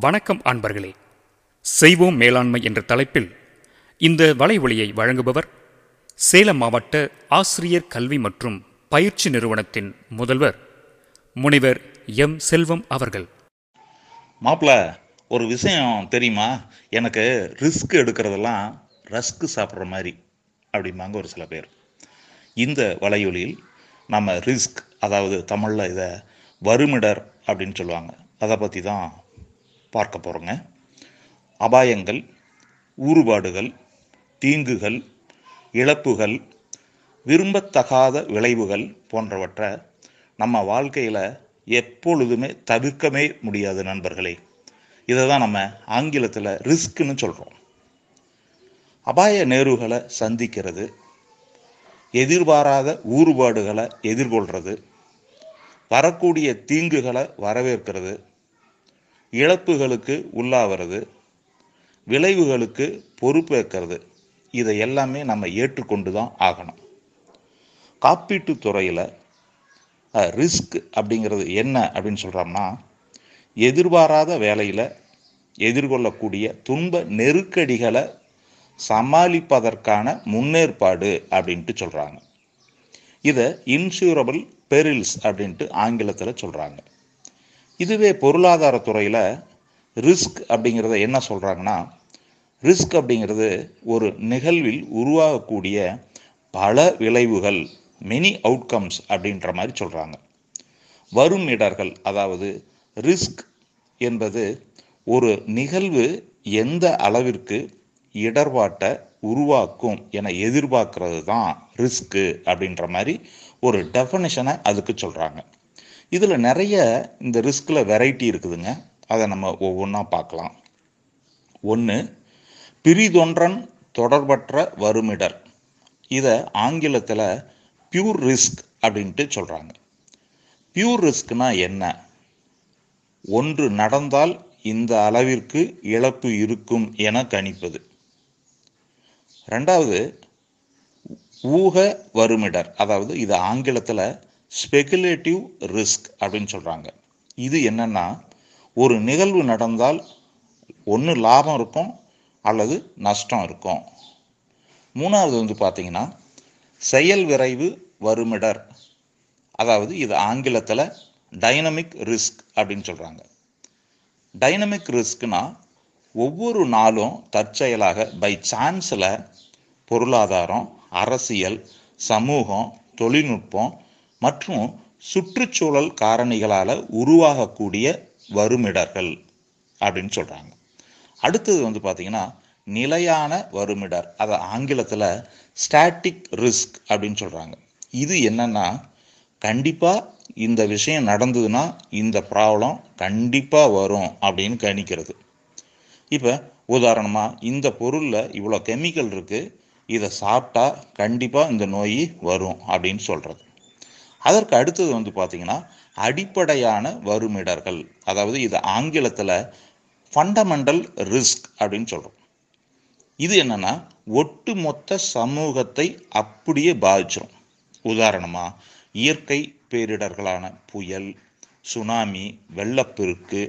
வணக்கம் அன்பர்களே. செய்வோம் மேலாண்மை என்ற தலைப்பில் இந்த வலைவொலியை வழங்குபவர் சேலம் மாவட்ட ஆசிரியர் கல்வி மற்றும் பயிற்சி நிறுவனத்தின் முதல்வர் முனைவர் எம். செல்வம் அவர்கள். மாப்பிள்ள ஒரு விஷயம் தெரியுமா? எனக்கு ரிஸ்க் எடுக்கிறதெல்லாம் ரஸ்க் சாப்பிட்ற மாதிரி அப்படிம்பாங்க ஒரு சில பேர். இந்த வலையொலியில் நம்ம ரிஸ்க் அதாவது தமிழில் இதை வருமிடர் அப்படின்னு சொல்லுவாங்க. அதை பற்றி தான் பார்க்க போகிறோங்க அபாயங்கள் ஊறுபாடுகள் தீங்குகள் இழப்புகள் விரும்பத்தகாத விளைவுகள் போன்றவற்றை நம்ம வாழ்க்கையில் எப்பொழுதுமே தவிர்க்கவே முடியாது நண்பர்களே. இதை தான் நம்ம ஆங்கிலத்தில் ரிஸ்க்குன்னு சொல்கிறோம் அபாய நேர்வுகளை சந்திக்கிறது எதிர்பாராத ஊறுபாடுகளை எதிர்கொள்கிறது வரக்கூடிய தீங்குகளை வரவேற்கிறது இழப்புகளுக்கு உள்ளாகிறது விளைவுகளுக்கு பொறுப்பேற்கிறது. இதை எல்லாமே நம்ம ஏற்றுக்கொண்டு தான் ஆகணும். காப்பீட்டு துறையில் ரிஸ்க் அப்படிங்கிறது என்ன அப்படின்னு சொல்கிறோம்னா எதிர்பாராத வேலையில் எதிர்கொள்ளக்கூடிய துன்ப நெருக்கடிகளை சமாளிப்பதற்கான முன்னேற்பாடு அப்படின்ட்டு சொல்கிறாங்க இதை இன்சூரபிள் பெரில்ஸ் அப்படின்ட்டு ஆங்கிலத்தில் சொல்கிறாங்க இதுவே பொருளாதாரத்துறையில் ரிஸ்க் அப்படிங்கிறத என்ன சொல்கிறாங்கன்னா ரிஸ்க் அப்படிங்கிறது ஒரு நிகழ்வில் உருவாகக்கூடிய பல விளைவுகள் மெனி அவுட்கம்ஸ் அப்படின்ற மாதிரி சொல்கிறாங்க வரும் இடர்கள் அதாவது ரிஸ்க் என்பது ஒரு நிகழ்வு எந்த அளவிற்கு இடர்பாட்டை உருவாக்கும் என எதிர்பார்க்கறது தான் ரிஸ்க்கு அப்படின்ற மாதிரி ஒரு டெஃபனிஷனை அதுக்கு சொல்கிறாங்க இதில் நிறைய இந்த ரிஸ்கில் வெரைட்டி இருக்குதுங்க. அதை நம்ம ஒவ்வொன்றா பார்க்கலாம். ஒன்று பிரிதொன்றன் தொடர்பற்ற வருமிடர் இதை ஆங்கிலத்தில் பியூர் ரிஸ்க் அப்படின்ட்டு சொல்கிறாங்க பியூர் ரிஸ்க்னா என்ன? ஒன்று நடந்தால் இந்த அளவிற்கு இழப்பு இருக்கும் என கணிப்பது. ரெண்டாவது ஊக வருமிடர் அதாவது இது ஆங்கிலத்தில் ஸ்பெகுலேட்டிவ் ரிஸ்க் அப்படின்னு சொல்கிறாங்க இது என்னென்னா ஒரு நிகழ்வு நடந்தால் ஒன்று லாபம் இருக்கும் அல்லது நஷ்டம் இருக்கும். மூணாவது வந்து பார்த்தீங்கன்னா செயல் விரைவு வருமிடர் அதாவது இது ஆங்கிலத்தில் டைனமிக் ரிஸ்க் அப்படின்னு சொல்கிறாங்க டைனமிக் ரிஸ்க்னா ஒவ்வொரு நாளும் தற்செயலாக பை சான்ஸில் பொருளாதாரம் அரசியல் சமூகம் தொழில்நுட்பம் மற்றும் சுற்றுச்சூழல் காரணிகளால் உருவாகக்கூடிய வருமிடர்கள் அப்படின்னு சொல்கிறாங்க அடுத்தது வந்து பார்த்திங்கன்னா நிலையான வருமிடர் அதை ஆங்கிலத்தில் ஸ்டாட்டிக் ரிஸ்க் அப்படின்னு சொல்கிறாங்க இது என்னென்னா கண்டிப்பாக இந்த விஷயம் நடந்ததுன்னா இந்த ப்ராப்ளம் கண்டிப்பாக வரும் அப்படின்னு கணிக்கிறது. இப்போ உதாரணமாக இந்த பொருளில் இவ்வளோ கெமிக்கல் இருக்குது இதை சாப்பிட்டா கண்டிப்பாக இந்த நோய் வரும் அப்படின்னு சொல்கிறது அதற்கு அடுத்தது வந்து பார்த்திங்கன்னா அடிப்படையான வருமிடர்கள். அதாவது இது ஆங்கிலத்தில் ஃபண்டமெண்டல் ரிஸ்க் அப்படின்னு சொல்கிறோம் இது என்னென்னா ஒட்டுமொத்த சமூகத்தை அப்படியே பாதிச்சிடும் உதாரணமாக இயற்கை பேரிடர்களான புயல் சுனாமி வெள்ளப்பெருக்கு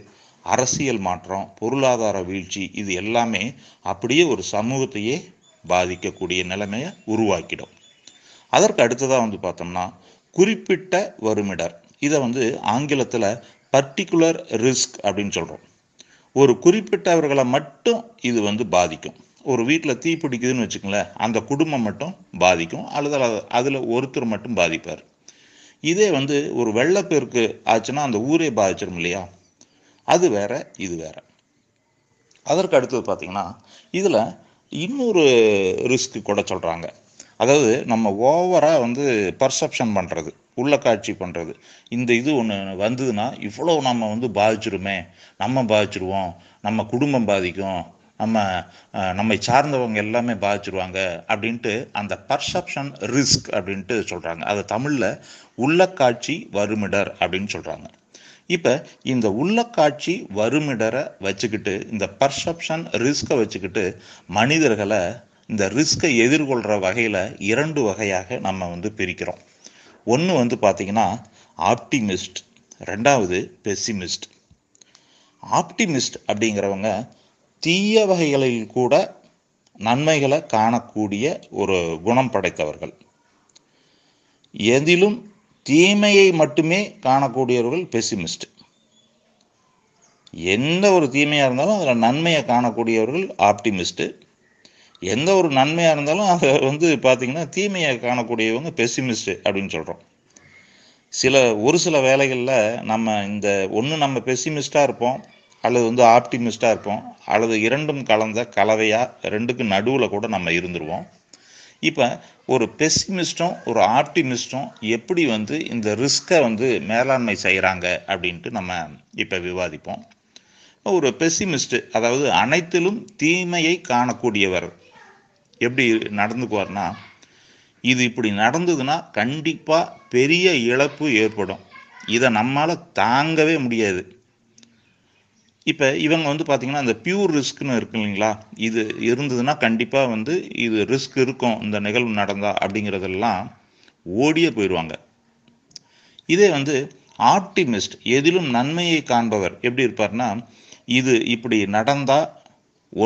அரசியல் மாற்றம் பொருளாதார வீழ்ச்சி இது எல்லாமே அப்படியே ஒரு சமூகத்தையே பாதிக்கக்கூடிய நிலைமையை உருவாக்கிடும். அதற்கு அடுத்ததாக வந்து பார்த்தோம்னா குறிப்பிட்ட வருமிடர். இதை வந்து ஆங்கிலத்தில் பர்டிகுலர் ரிஸ்க் அப்படின்னு சொல்கிறோம் ஒரு குறிப்பிட்டவர்களை மட்டும் இது வந்து பாதிக்கும். ஒரு வீட்டில் தீ பிடிக்குதுன்னு வச்சுக்கங்களேன் அந்த குடும்பம் மட்டும் பாதிக்கும். அல்லது அதில் ஒருத்தர் மட்டும் பாதிப்பார். இதே வந்து ஒரு வெள்ளப்பெருக்கு ஆச்சுன்னா அந்த ஊரே பாதிச்சிடும் இல்லையா? அது வேற இது வேற. அதற்கு அடுத்தது பார்த்தீங்கன்னா இதில் இன்னொரு ரிஸ்க் கூட சொல்கிறாங்க அதாவது நம்ம ஓவராக வந்து பர்செப்ஷன் பண்ணுறது உள்ள காட்சி பண்ணுறது இந்த இது ஒன்று வந்ததுன்னா இவ்வளோ நம்ம வந்து பாதிச்சிருமே. நம்ம பாதிச்சிருவோம். நம்ம குடும்பம் பாதிக்கும். நம்ம நம்மை சார்ந்தவங்க எல்லாமே பாதிச்சிருவாங்க அப்படின்ட்டு அந்த பர்செப்ஷன் ரிஸ்க் அப்படின்ட்டு சொல்கிறாங்க அதை தமிழில் உள்ளக்காட்சி வருமிடர் அப்படின்னு சொல்கிறாங்க இப்போ இந்த உள்ளக்காட்சி வருமிடரை வச்சுக்கிட்டு இந்த பர்செப்ஷன் ரிஸ்கை வச்சுக்கிட்டு மனிதர்களை இந்த ரிஸ்கை எதிர்கொள்கிற வகையில் இரண்டு வகையாக நம்ம வந்து பிரிக்கிறோம். ஒன்று வந்து பார்த்திங்கன்னா ஆப்டிமிஸ்ட். ரெண்டாவது பெசிமிஸ்ட். ஆப்டிமிஸ்ட் அப்படிங்கிறவங்க தீய வகைகளில் கூட நன்மைகளை காணக்கூடிய ஒரு குணம் படைத்தவர்கள். எதிலும் தீமையை மட்டுமே காணக்கூடியவர்கள் பெசிமிஸ்ட். எந்த ஒரு தீமையாக இருந்தாலும் அதில் நன்மையை காணக்கூடியவர்கள் ஆப்டிமிஸ்ட்டு எந்த ஒரு நன்மையாக இருந்தாலும் அதை வந்து பார்த்திங்கன்னா தீமையை காணக்கூடியவங்க பெசிமிஸ்ட்டு அப்படின்னு சொல்கிறோம் சில ஒரு சில வேலைகளில் நம்ம இந்த ஒன்று நம்ம பெசிமிஸ்டாக இருப்போம் அல்லது வந்து ஆப்டிமிஸ்டாக இருப்போம் அல்லது இரண்டும் கலந்த கலவையாக ரெண்டுக்கு நடுவில் கூட நம்ம இருந்துருவோம். இப்போ ஒரு பெசிமிஸ்டும் ஒரு ஆப்டிமிஸ்டும் எப்படி வந்து இந்த ரிஸ்க்கை வந்து மேலாண்மை செய்கிறாங்க அப்படின்ட்டு நம்ம இப்போ விவாதிப்போம். ஒரு பெசிமிஸ்ட் அதாவது அனைத்திலும் தீமையை காணக்கூடியவர் எப்படி நடந்துக்குவார்னா இது இப்படி நடந்ததுன்னா கண்டிப்பாக பெரிய இழப்பு ஏற்படும். இதை நம்மளால் தாங்கவே முடியாது. இப்போ இவங்க வந்து பார்த்திங்கன்னா இந்த பியூர் ரிஸ்க்னு இருக்கு இல்லைங்களா? இது இருந்ததுன்னா கண்டிப்பாக வந்து இது ரிஸ்க் இருக்கும் இந்த நிகழ்வு நடந்தா அப்படிங்கிறதெல்லாம் ஓடியே போயிடுவாங்க. இதே வந்து ஆப்டிமிஸ்ட் எதிலும் நன்மையை காண்பவர் எப்படி இருப்பார்னா இது இப்படி நடந்தால்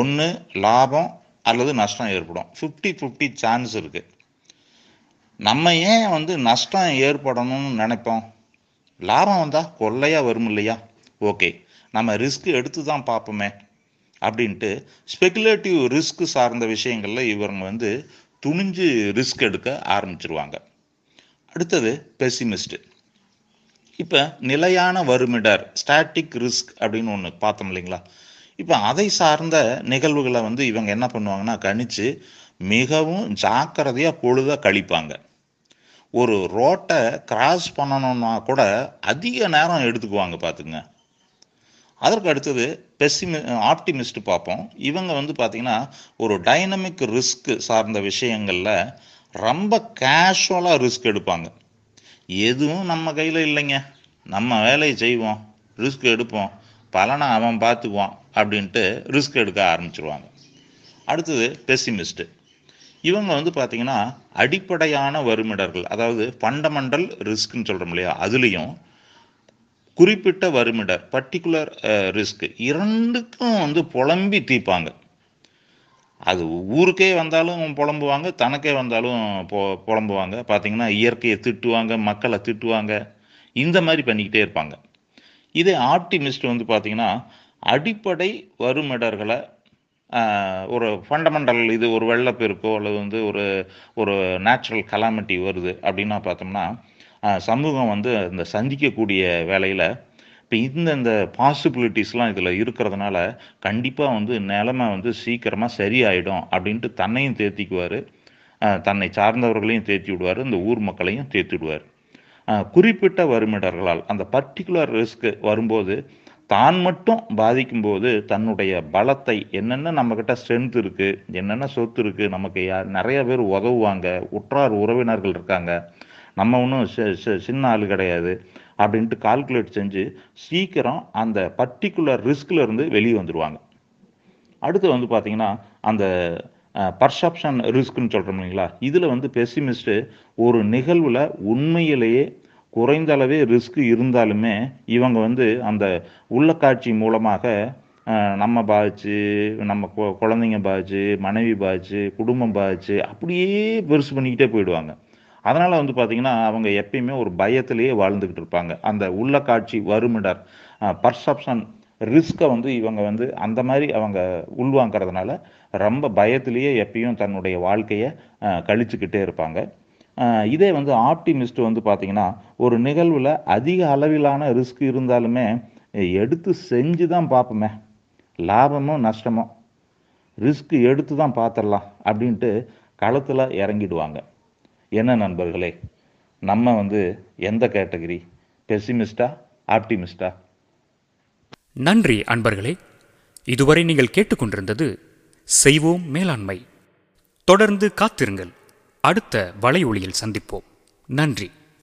ஒன்று லாபம் அல்லது நஷ்டம் ஏற்படும். ஃபிஃப்டி ஃபிஃப்டி சான்ஸ் இருக்குது நம்ம ஏன் வந்து நஷ்டம் ஏற்படணும்னு நினைப்போம்? லாபம் வந்தால் கொள்ளையாக வரும் இல்லையா? ஓகே நம்ம ரிஸ்க் எடுத்து தான் பார்ப்போமே அப்படின்ட்டு ஸ்பெகுலேட்டிவ் ரிஸ்க் சார்ந்த விஷயங்களில் இவங்க வந்து துணிஞ்சு ரிஸ்க் எடுக்க ஆரம்பிச்சிருவாங்க. அடுத்தது பெசிமிஸ்ட்டு இப்போ நிலையான வருமிடர் ஸ்டாட்டிக் ரிஸ்க் அப்படின்னு ஒன்று பார்த்தோம் இல்லைங்களா? இப்போ அதை சார்ந்த நிகழ்வுகளை வந்து இவங்க என்ன பண்ணுவாங்கன்னா கணிச்சு மிகவும் ஜாக்கிரதையாக பொழுத கழிப்பாங்க. ஒரு ரோட்டை கிராஸ் பண்ணணும்னா கூட அதிக நேரம் எடுத்துக்குவாங்க பார்த்துங்க அதற்கு அடுத்தது பெசிமி ஆப்டிமிஸ்ட் பார்ப்போம். இவங்க வந்து பார்த்திங்கன்னா ஒரு டைனமிக் ரிஸ்க் சார்ந்த விஷயங்களில் ரொம்ப கேஷுவலாக ரிஸ்க் எடுப்பாங்க. எதுவும் நம்ம கையில் இல்லைங்க. நம்ம வேலையை செய்வோம். ரிஸ்க் எடுப்போம். பலனை அவன் பார்த்துக்குவான் அப்படின்ட்டு ரிஸ்க் எடுக்க ஆரம்பிச்சிருவாங்க. அடுத்தது பெசிமிஸ்ட்டு இவங்க வந்து பார்த்திங்கன்னா அடிப்படையான வருமிடர்கள் அதாவது ஃபண்டமெண்டல் ரிஸ்க்னு சொல்கிறோம் இல்லையா அதுலேயும் குறிப்பிட்ட வருமிடர் பர்டிகுலர் ரிஸ்க் இரண்டுக்கும் வந்து புலம்பி தீர்ப்பாங்க அது ஊருக்கே வந்தாலும் புலம்புவாங்க தனக்கே வந்தாலும் பொ புலம்புவாங்க. பார்த்திங்கன்னா இயற்கையை திட்டுவாங்க மக்களை திட்டுவாங்க இந்த மாதிரி பண்ணிக்கிட்டே இருப்பாங்க. இதே ஆப்டிமிஸ்ட் வந்து பார்த்திங்கன்னா அடிப்படை வருமிடர்களை ஒரு ஃபண்டமெண்டல் இது ஒரு வெள்ளப்பெருக்கோ அல்லது வந்து ஒரு ஒரு நேச்சுரல் கலாமிட்டி வருது அப்படின்னா பார்த்தோம்னா சமூகம் வந்து இந்த சந்திக்கக்கூடிய வேலையில் இப்போ இந்த இந்த பாசிபிலிட்டிஸ்லாம் இதில் இருக்கிறதுனால கண்டிப்பாக வந்து நிலமை வந்து சீக்கிரமாக சரியாயிடும் அப்படின்ட்டு தன்னையும் தேர்த்திக்குவார் தன்னை சார்ந்தவர்களையும் தேர்த்தி விடுவார் இந்த ஊர் மக்களையும் தேர்த்தி விடுவார். குறிப்பிட்ட வருமிடர்களால் அந்த பர்டிகுலர் ரிஸ்க் வரும்போது தான் மட்டும் பாதிக்கும்போது தன்னுடைய பலத்தை என்னென்ன நம்மக்கிட்ட ஸ்ட்ரென்த் இருக்குது என்னென்ன சொத்து இருக்குது நமக்கு யார் நிறைய பேர் உதவுவாங்க உற்றார் உறவினர்கள் இருக்காங்க நம்ம ஒன்றும் சின்ன ஆள் கிடையாது அப்படின்ட்டு கால்குலேட் செஞ்சு சீக்கிரம் அந்த பர்டிகுலர் ரிஸ்கில் இருந்து வெளியே வந்துடுவாங்க அடுத்து வந்து பார்த்திங்கன்னா அந்த பர்செப்ஷன் ரிஸ்க்குன்னு சொல்கிறோம் இல்லைங்களா இதில் வந்து பெசிமிஸ்ட்டு ஒரு நிகழ்வில் உண்மையிலேயே குறைந்த அளவே ரிஸ்க் இருந்தாலுமே இவங்க வந்து அந்த உள்ளக்காட்சி மூலமாக நம்ம பாதிச்சு நம்ம குழந்தைங்க பாதிச்சு மனைவி பாதிச்சு குடும்பம் பாதிச்சு அப்படியே பெருசு பண்ணிக்கிட்டே போயிடுவாங்க. அதனால் வந்து பார்த்திங்கன்னா அவங்க எப்பயுமே ஒரு பயத்திலேயே வாழ்ந்துக்கிட்டு இருப்பாங்க. அந்த உள்ள காட்சி வருமிடர் பர்செப்ஷன் ரிஸ்க்கை வந்து இவங்க வந்து அந்த மாதிரி அவங்க உள்வாங்கிறதுனால ரொம்ப பயத்திலேயே எப்பயும் தன்னுடைய வாழ்க்கையை கழிச்சுக்கிட்டே இருப்பாங்க. இதே வந்து ஆப்டிமிஸ்ட் வந்து பார்த்திங்கன்னா ஒரு நிகழ்வில் அதிக அளவிலான ரிஸ்க் இருந்தாலுமே எடுத்து செஞ்சு தான் பார்ப்போமே. லாபமோ நஷ்டமோ? ரிஸ்க் எடுத்து தான் பார்த்துடலாம் அப்படின்ட்டு களத்தில் இறங்கிடுவாங்க. என்ன நண்பர்களே நம்ம வந்து எந்த கேட்டகரி பெசிமிஸ்டா ஆப்டிமிஸ்டா நன்றி அன்பர்களே. இதுவரை நீங்கள் கேட்டுக்கொண்டிருந்தது செய்வோம் மேலாண்மை. தொடர்ந்து காத்திருங்கள். அடுத்த வலையொளியில் சந்திப்போம். நன்றி.